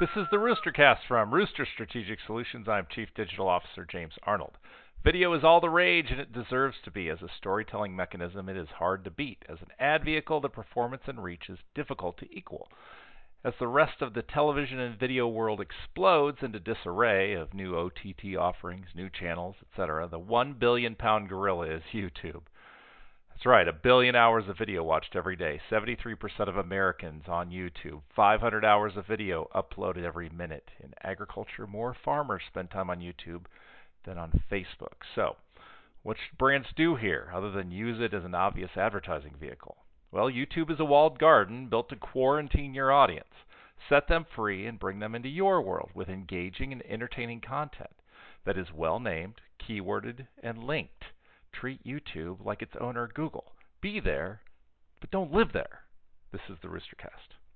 This is the Roostercast from Rooster Strategic Solutions. I'm Chief Digital Officer James Arnold. Video is all the rage, and it deserves to be. As a storytelling mechanism, it is hard to beat. As an ad vehicle, the performance and reach is difficult to equal. As the rest of the television and video world explodes into disarray of new OTT offerings, new channels, etc., the one billion pound gorilla is YouTube. That's right, a billion hours of video watched every day. 73% of Americans on YouTube. 500 hours of video uploaded every minute. In agriculture, more farmers spend time on YouTube than on Facebook. So, what should brands do here other than use it as an obvious advertising vehicle? Well, YouTube is a walled garden built to quarantine your audience. Set them free and bring them into your world with engaging and entertaining content that is well named, keyworded, and linked. Treat YouTube like its owner Google. Be there, but don't live there. This is the Roostercast.